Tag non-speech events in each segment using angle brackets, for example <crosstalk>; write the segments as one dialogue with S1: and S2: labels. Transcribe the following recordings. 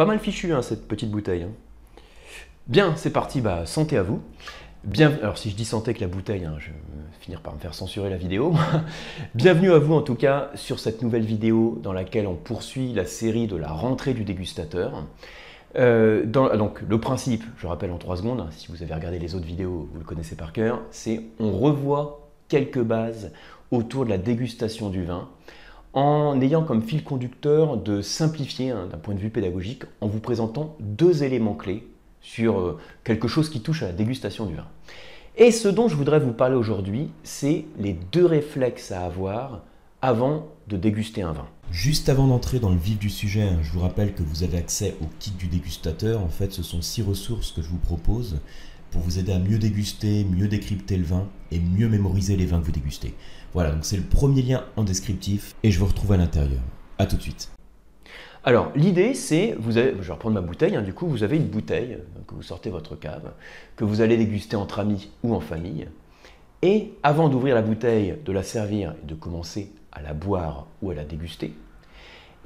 S1: Pas mal fichu hein, cette petite bouteille. Hein. Bien, c'est parti, bah, santé à vous. Bien, alors si je dis santé avec la bouteille, hein, je vais finir par me faire censurer la vidéo. <laughs> Bienvenue à vous en tout cas sur cette nouvelle vidéo dans laquelle on poursuit la série de la rentrée du dégustateur. Euh, donc le principe, je rappelle en trois secondes, si vous avez regardé les autres vidéos, vous le connaissez par cœur, c'est on revoit quelques bases autour de la dégustation du vin en ayant comme fil conducteur de simplifier hein, d'un point de vue pédagogique en vous présentant deux éléments clés sur euh, quelque chose qui touche à la dégustation du vin. Et ce dont je voudrais vous parler aujourd'hui, c'est les deux réflexes à avoir avant de déguster un vin.
S2: Juste avant d'entrer dans le vif du sujet, hein, je vous rappelle que vous avez accès au kit du dégustateur. En fait, ce sont six ressources que je vous propose pour vous aider à mieux déguster, mieux décrypter le vin et mieux mémoriser les vins que vous dégustez. Voilà, donc c'est le premier lien en descriptif et je vous retrouve à l'intérieur. A tout de suite.
S1: Alors, l'idée, c'est, vous avez, je vais reprendre ma bouteille, hein, du coup, vous avez une bouteille, que vous sortez votre cave, que vous allez déguster entre amis ou en famille. Et avant d'ouvrir la bouteille, de la servir et de commencer à la boire ou à la déguster,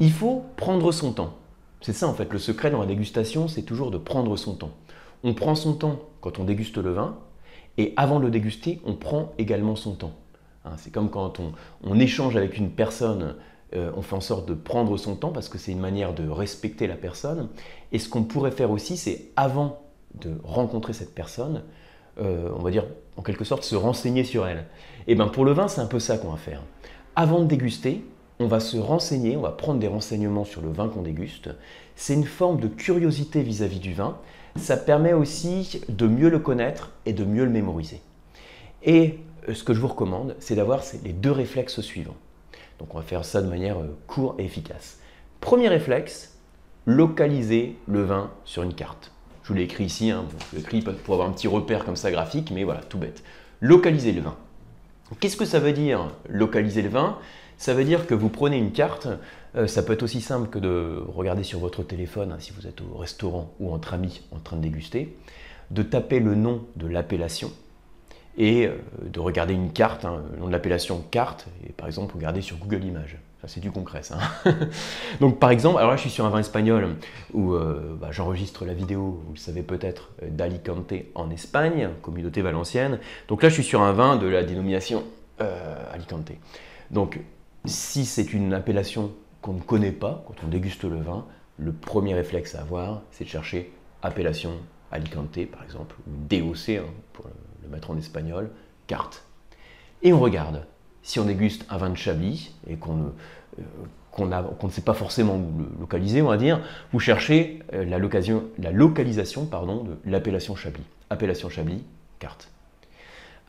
S1: il faut prendre son temps. C'est ça, en fait, le secret dans la dégustation, c'est toujours de prendre son temps. On prend son temps quand on déguste le vin, et avant de le déguster, on prend également son temps. Hein, c'est comme quand on échange avec une personne euh, on fait en sorte de prendre son temps parce que c'est une manière de respecter la personne. Et ce qu'on pourrait faire aussi, c'est avant de rencontrer cette personne, euh, on va dire en quelque sorte se renseigner sur elle. Et bien pour le vin, c'est un peu ça qu'on va faire. Avant de déguster, on va se renseigner, on va prendre des renseignements sur le vin qu'on déguste. C'est une forme de curiosité vis-à-vis du vin. Ça permet aussi de mieux le connaître et de mieux le mémoriser. Et euh, ce que je vous recommande, c'est d'avoir les deux réflexes suivants. Donc on va faire ça de manière euh, courte et efficace. Premier réflexe, localiser le vin sur une carte. Je vous l'ai écrit ici, hein, je écrit pour avoir un petit repère comme ça graphique, mais voilà, tout bête. Localiser le vin. Qu'est-ce que ça veut dire localiser le vin? Ça veut dire que vous prenez une carte, euh, ça peut être aussi simple que de regarder sur votre téléphone, hein, si vous êtes au restaurant ou entre amis en train de déguster, de taper le nom de l'appellation, et euh, de regarder une carte, hein, le nom de l'appellation carte, et par exemple regarder sur Google Images. Ça c'est du concret ça. <laughs> Donc par exemple, alors là je suis sur un vin espagnol où euh, bah, j'enregistre la vidéo, vous le savez peut-être, d'Alicante en Espagne, communauté valencienne. Donc là je suis sur un vin de la dénomination Alicante. Donc si c'est une appellation qu'on ne connaît pas quand on déguste le vin, le premier réflexe à avoir, c'est de chercher appellation Alicante par exemple, ou DOC hein, pour le mettre en espagnol, carte. Et on regarde. Si on déguste un vin de Chablis et qu'on ne, euh, sait pas forcément où le localiser, on va dire, vous cherchez euh, la, localisation de l'appellation Chablis. Appellation Chablis, carte.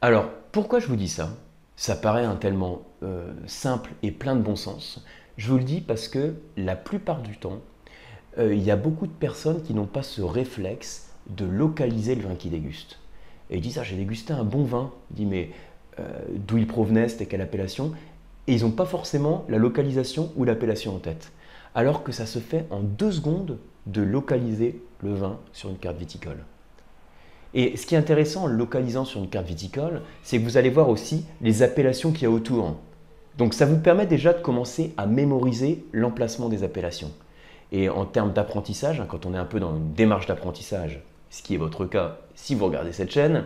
S1: Alors, pourquoi je vous dis ça? Ça paraît un tellement euh, simple et plein de bon sens. Je vous le dis parce que la plupart du temps, il y a beaucoup de personnes qui n'ont pas ce réflexe de localiser le vin qu'ils dégustent. Et ils disent, ah, j'ai dégusté un bon vin. Il dit, mais euh, d'où il provenait, c'était quelle appellation? Et ils n'ont pas forcément la localisation ou l'appellation en tête. Alors que ça se fait en deux secondes de localiser le vin sur une carte viticole. Et ce qui est intéressant en localisant sur une carte viticole, c'est que vous allez voir aussi les appellations qu'il y a autour. Donc ça vous permet déjà de commencer à mémoriser l'emplacement des appellations. Et en termes d'apprentissage, hein, quand on est un peu dans une démarche d'apprentissage, ce qui est votre cas si vous regardez cette chaîne,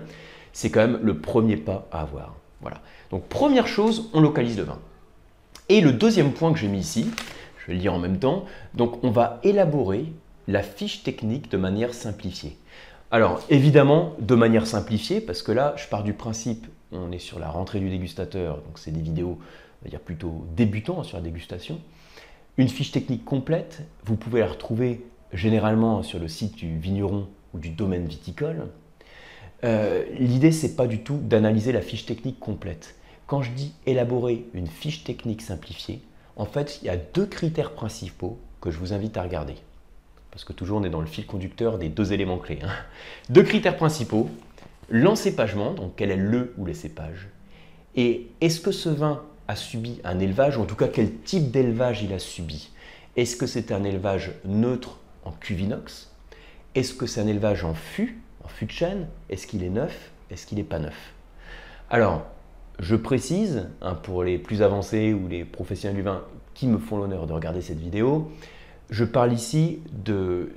S1: c'est quand même le premier pas à avoir. Voilà. Donc première chose, on localise le vin. Et le deuxième point que j'ai mis ici, je vais le lire en même temps, donc on va élaborer la fiche technique de manière simplifiée. Alors évidemment de manière simplifiée, parce que là je pars du principe, on est sur la rentrée du dégustateur, donc c'est des vidéos, on va dire plutôt débutants sur la dégustation. Une fiche technique complète, vous pouvez la retrouver généralement sur le site du vigneron ou du domaine viticole, euh, l'idée, c'est pas du tout d'analyser la fiche technique complète. Quand je dis élaborer une fiche technique simplifiée, en fait, il y a deux critères principaux que je vous invite à regarder. Parce que toujours, on est dans le fil conducteur des deux éléments clés. Hein. Deux critères principaux. L'encépagement, donc quel est le ou les cépages. Et est-ce que ce vin a subi un élevage, ou en tout cas quel type d'élevage il a subi? Est-ce que c'est un élevage neutre en cuvinox? Est-ce que c'est un élevage en fût, en fût de chêne? Est-ce qu'il est neuf? Est-ce qu'il n'est pas neuf? Alors, je précise, hein, pour les plus avancés ou les professionnels du vin qui me font l'honneur de regarder cette vidéo, je parle ici de,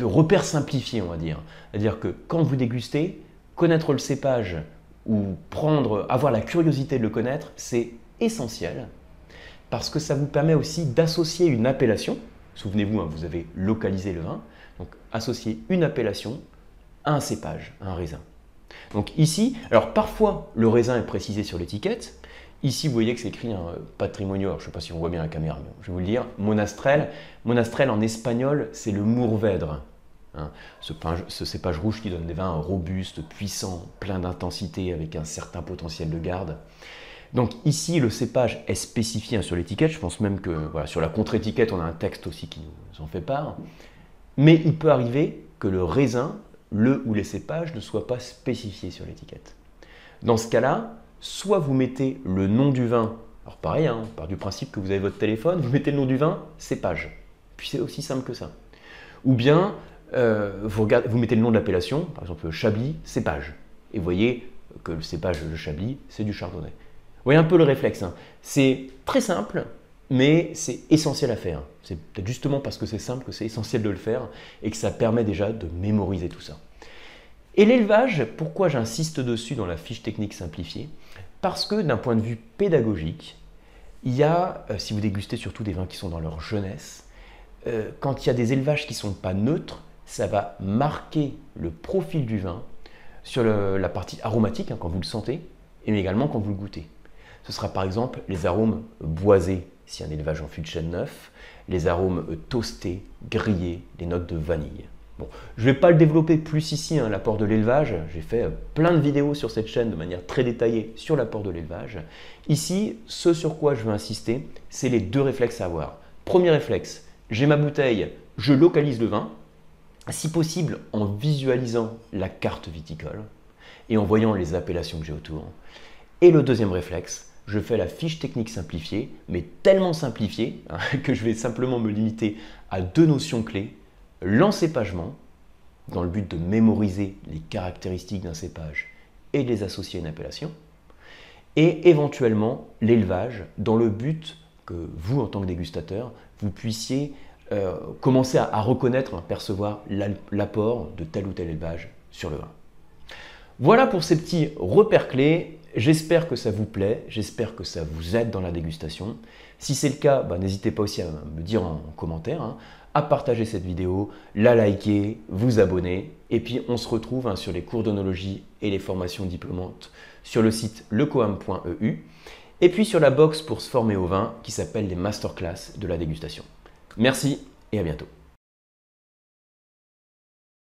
S1: repères simplifiés, on va dire. C'est-à-dire que quand vous dégustez, connaître le cépage ou prendre, avoir la curiosité de le connaître, c'est essentiel parce que ça vous permet aussi d'associer une appellation. Souvenez-vous, hein, vous avez localisé le vin. Donc, associer une appellation à un cépage, à un raisin. Donc ici, alors parfois le raisin est précisé sur l'étiquette. Ici, vous voyez que c'est écrit un patrimonio, je ne sais pas si on voit bien la caméra, mais je vais vous le dire, monastrel. Monastrel en espagnol, c'est le mourvèdre. Hein. ce, cépage rouge qui donne des vins robustes, puissants, pleins d'intensité, avec un certain potentiel de garde. Donc ici, le cépage est spécifié hein, sur l'étiquette. Je pense même que sur la contre-étiquette, on a un texte aussi qui nous en fait part. Mais il peut arriver que le raisin, le ou les cépages ne soient pas spécifiés sur l'étiquette. Dans ce cas-là, soit vous mettez le nom du vin, alors pareil, hein, part du principe que vous avez votre téléphone, vous mettez le nom du vin, cépage. Puis c'est aussi simple que ça. Ou bien euh, vous, vous, mettez le nom de l'appellation, par exemple Chablis, cépage. Et vous voyez que le cépage de Chablis, c'est du chardonnay. Vous voyez un peu le réflexe. Hein. C'est très simple, mais c'est essentiel à faire. C'est peut-être justement parce que c'est simple que c'est essentiel de le faire et que ça permet déjà de mémoriser tout ça. Et l'élevage, pourquoi j'insiste dessus dans la fiche technique simplifiée? Parce que d'un point de vue pédagogique, il y a, euh, si vous dégustez surtout des vins qui sont dans leur jeunesse, euh, quand il y a des élevages qui ne sont pas neutres, ça va marquer le profil du vin sur la partie aromatique, hein, quand vous le sentez, et également quand vous le goûtez. Ce sera par exemple les arômes boisés, si un élevage en fût de chêne neuf, les arômes toastés, grillés, les notes de vanille. Je ne vais pas le développer plus ici, hein, l'apport de l'élevage. J'ai fait euh, plein de vidéos sur cette chaîne de manière très détaillée sur l'apport de l'élevage. Ici, ce sur quoi je veux insister, c'est les deux réflexes à avoir. Premier réflexe, j'ai ma bouteille, je localise le vin, si possible en visualisant la carte viticole et en voyant les appellations que j'ai autour. Et le deuxième réflexe, je fais la fiche technique simplifiée, mais tellement simplifiée hein, <laughs> que je vais simplement me limiter à deux notions clés. L'encépagement, dans le but de mémoriser les caractéristiques d'un cépage et de les associer à une appellation, et éventuellement l'élevage, dans le but que vous, en tant que dégustateur, vous puissiez euh, commencer à, reconnaître, à percevoir l'apport de tel ou tel élevage sur le vin. Voilà pour ces petits repères clés. J'espère que ça vous plaît, j'espère que ça vous aide dans la dégustation. Si c'est le cas, bah, n'hésitez pas aussi à me dire en commentaire, hein, à partager cette vidéo, la liker, vous abonner. Et puis on se retrouve hein, sur les cours d'onologie et les formations diplômantes sur le site lecoam.eu. Et puis sur la box pour se former au vin qui s'appelle les masterclass de la dégustation. Merci et à bientôt.